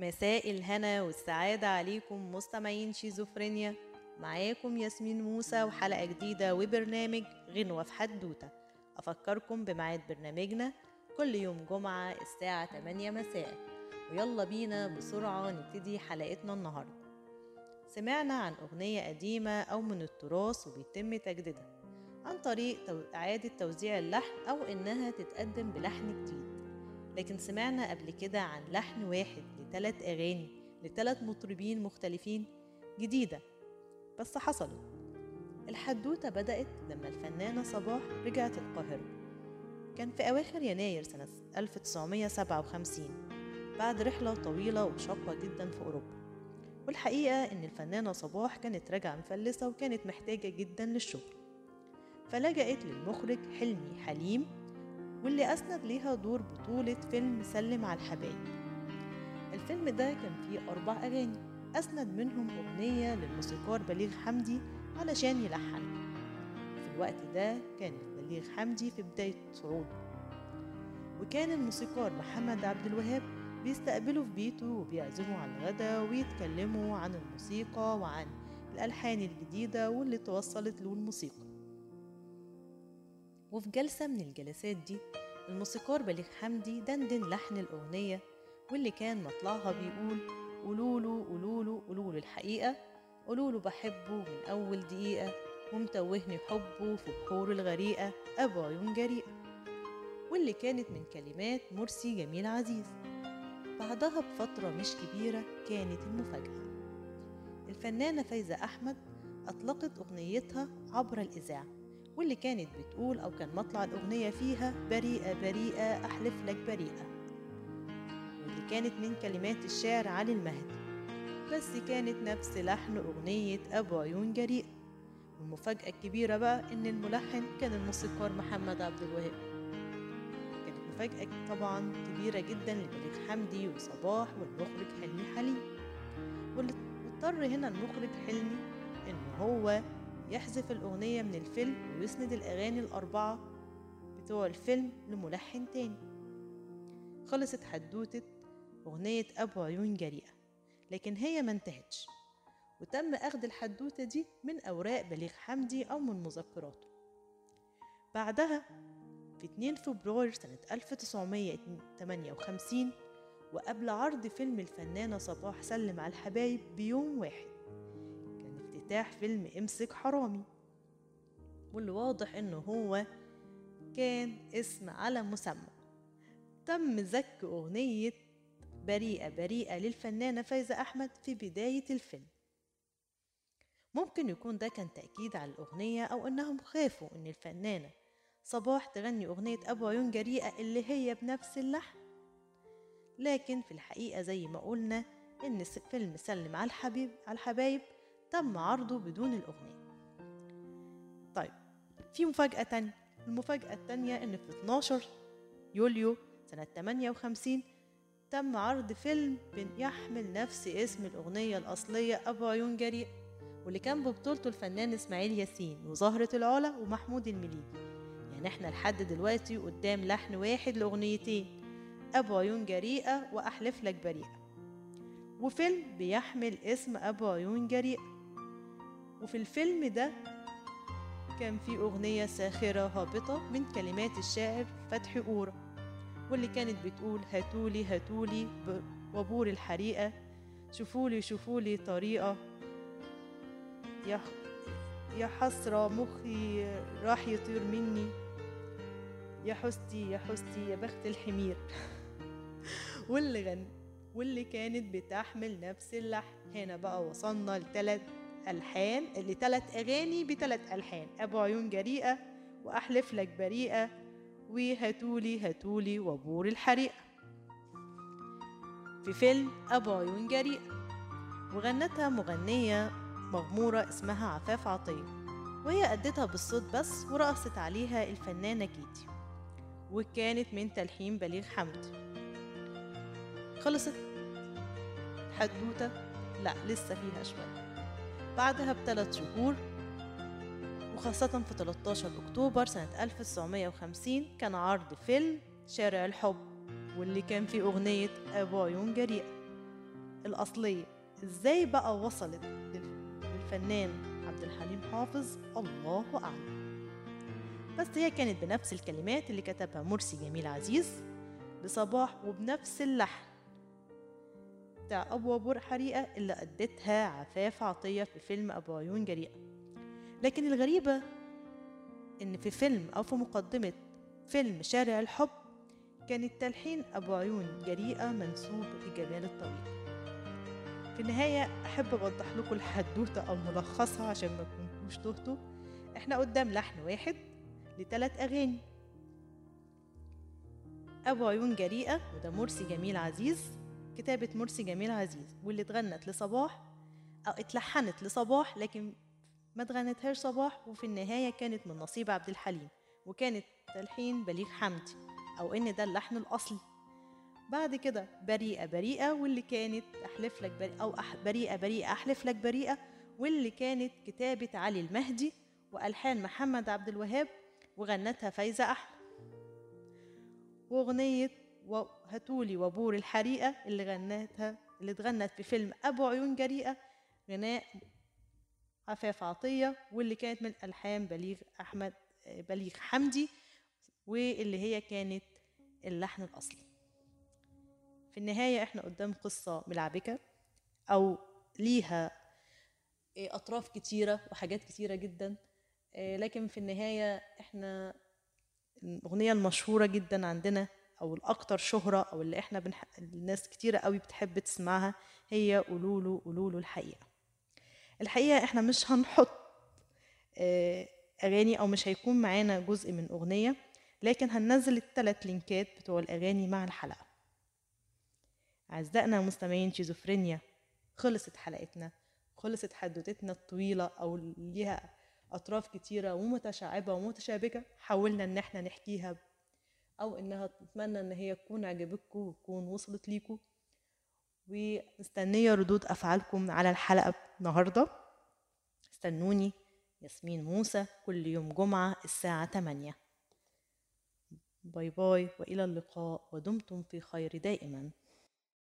مساء الهنا والسعادة عليكم مستمعين شيزوفرينيا. معاكم ياسمين موسى وحلقة جديدة وبرنامج غنوة في حدوتة. أفكركم بميعاد برنامجنا كل يوم جمعة الساعة 8 مساء. ويلا بينا بسرعة نبتدي حلقتنا النهاردة. سمعنا عن أغنية قديمة أو من التراث وبيتم تجديدها عن طريق إعادة توزيع اللحن أو إنها تتقدم بلحن جديد. لكن سمعنا قبل كده عن لحن واحد لثلاث أغاني لثلاث مطربين مختلفين جديدة بس حصلت. الحدوتة بدأت لما الفنانة صباح رجعت القاهرة. كان في أواخر يناير سنة 1957 بعد رحلة طويلة وشاقة جدا في أوروبا. والحقيقة إن الفنانة صباح كانت راجعة مفلسة وكانت محتاجة جدا للشغل. فلجأت للمخرج حلمي حليم واللي أسند ليها دور بطولة فيلم سلم على الحبايب. الفيلم ده كان فيه أربع أغاني أسند منهم أغنية للموسيقار بليغ حمدي علشان يلحن. في الوقت ده كان بليغ حمدي في بداية صعوده. وكان الموسيقار محمد عبد الوهاب بيستقبله في بيته وبيعزمه على الغدا ويتكلموا عن الموسيقى وعن الألحان الجديدة واللي توصلت له الموسيقى. وفي جلسة من الجلسات دي الموسيقار بليغ حمدي دندن لحن الأغنية واللي كان مطلعها بيقول قولوله قولوله قولوله الحقيقة قولوله بحبه من أول دقيقة ومتوهني حبه في بحور الغريقة أبو عيون جريئة. واللي كانت من كلمات مرسي جميل عزيز. بعدها بفترة مش كبيرة كانت المفاجأة. الفنانة فايزة أحمد أطلقت أغنيتها عبر الإذاعة. واللي كانت بتقول أو كان مطلع الأغنية فيها بريئة بريئة أحلف لك بريئة. واللي كانت من كلمات الشاعر علي المهدي. بس كانت نفس لحن أغنية أبو عيون جريئة والمفاجأة الكبيرة بقى إن الملحن كان الموسيقار محمد عبد الوهاب. كانت مفاجأة طبعا كبيرة جدا لبليغ حمدي وصباح والمخرج حلمي حليم. واللي اضطر هنا المخرج حلمي إن هو يحذف الأغنية من الفيلم ويسند الأغاني الأربعة بتوع الفيلم لملحن تاني. خلصت حدوتة أغنية أبو عيون جريئة لكن هي ما انتهتش وتم أخذ الحدوتة دي من أوراق بليغ حمدي أو من مذكراته. بعدها في 2 فبراير سنة 1958 وقبل عرض فيلم الفنانة صباح سلم على الحبايب بيوم واحد افتتاح فيلم امسك حرامي. واللي واضح إنه هو كان اسم على مسمى. تم زك أغنية بريئة بريئة للفنانة فايزة أحمد في بداية الفيلم. ممكن يكون ده كان تأكيد على الأغنية أو إنهم خافوا إن الفنانة صباح تغني أغنية أبو عيون جريئة اللي هي بنفس اللحن. لكن في الحقيقة زي ما قلنا إن فيلم سلم على الحبيب على الحبايب تم عرضه بدون الأغنية. طيب في مفاجأة تانية. المفاجأة التانية إن في 12 يوليو سنة 58 تم عرض فيلم يحمل نفس اسم الأغنية الأصلية أبو عيون جريء واللي كان ببطولته الفنان إسماعيل ياسين وزهرة العلا ومحمود المليجي. يعني إحنا لحد دلوقتي قدام لحن واحد لأغنيتين أبو عيون جريئة وأحلف لك بريئة. وفيلم بيحمل اسم أبو عيون جريئة. وفي الفيلم ده كان في أغنية ساخرة هابطة من كلمات الشاعر فتحي قورة واللي كانت بتقول هاتولي هاتولي وبور الحريقة شوفولي شوفولي طريقة. يا يا حسرة مخي راح يطير مني. يا حستي يا حستي يا بخت الحمير. واللي غن واللي كانت بتحمل نفس اللحن. هنا بقى وصلنا لثلاث ألحان لثلاث أغاني بثلاث ألحان. أبو عيون جريئة وأحلف لك بريئة وهاتولي هاتولي وبور الحريقة في فيلم أبو عيون جريئة وغنتها مغنية مغمورة اسمها عفاف عطية وهي أدتها بالصوت بس ورقصت عليها الفنانة كيتي وكانت من تلحين بليغ حمدي. خلصت؟ حدوتة؟ لا لسه فيها شوية. بعدها بثلاث شهور وخاصة في 13 أكتوبر سنة 1950 كان عرض فيلم شارع الحب واللي كان فيه أغنية أبو عيون جريئة الأصلية إزاي بقى وصلت للفنان عبد الحليم حافظ؟ الله أعلم. بس هي كانت بنفس الكلمات اللي كتبها مرسي جميل عزيز لصباح وبنفس اللحن. بتاع أبو بور حريقة اللي أدتها عفاف عطية في فيلم أبو عيون جريئة. لكن الغريبة إن في فيلم أو في مقدمة فيلم شارع الحب كان التلحين أبو عيون جريئة منسوب لجمال الطويل. في النهاية أحب أوضح لكم الحدوتة أو ملخصها عشان ما تكونوش تهتوا. إحنا قدام لحن واحد لثلاث أغاني. أبو عيون جريئة وده مرسي جميل عزيز. كتابة مرسي جميل عزيز واللي اتغنت لصباح أو اتلحنت لصباح لكن ما اتغنتهاش صباح وفي النهاية كانت من نصيب عبد الحليم وكانت تلحين بليغ حمدي أو إن ده اللحن الأصلي. بعد كده بريئة بريئة واللي كانت أحلف لك بريئة أو أح بريئة بريئة أحلف لك بريئة واللي كانت كتابة علي المهدي وألحان محمد عبد الوهاب وغنتها فايزة أحمد. وأغنية هاتولي وبور الحريقة اللي غنتها اللي اتغنت في فيلم أبو عيون جريئة غناء عفاف عطية واللي كانت من ألحان بليغ أحمد بليغ حمدي واللي هي كانت اللحن الأصلي. في النهاية إحنا قدام قصة ملعبكة أو ليها أطراف كتيرة وحاجات كتيرة جدا لكن في النهاية إحنا الأغنية المشهورة جدا عندنا أو الأكثر شهرة أو اللي إحنا بنح... الناس كتيرة قوي بتحب تسمعها هي قولولو قولولو الحقيقة. الحقيقة إحنا مش هنحط أغاني أو مش هيكون معانا جزء من أغنية لكن هننزل الثلاث لينكات بتوع الأغاني مع الحلقة. أعزائنا مستمعين شيزوفرينيا خلصت حلقتنا خلصت حدوتتنا الطويلة أو ليها أطراف كتيرة ومتشعبة ومتشابكة حاولنا إن إحنا نحكيها أو إنها نتمنى إن هي تكون عجبتكم وتكون وصلت ليكم. ومستنية ردود أفعالكم على الحلقة النهاردة. استنوني ياسمين موسى كل يوم جمعة الساعة 8 باي باي وإلى اللقاء ودمتم في خير دائما.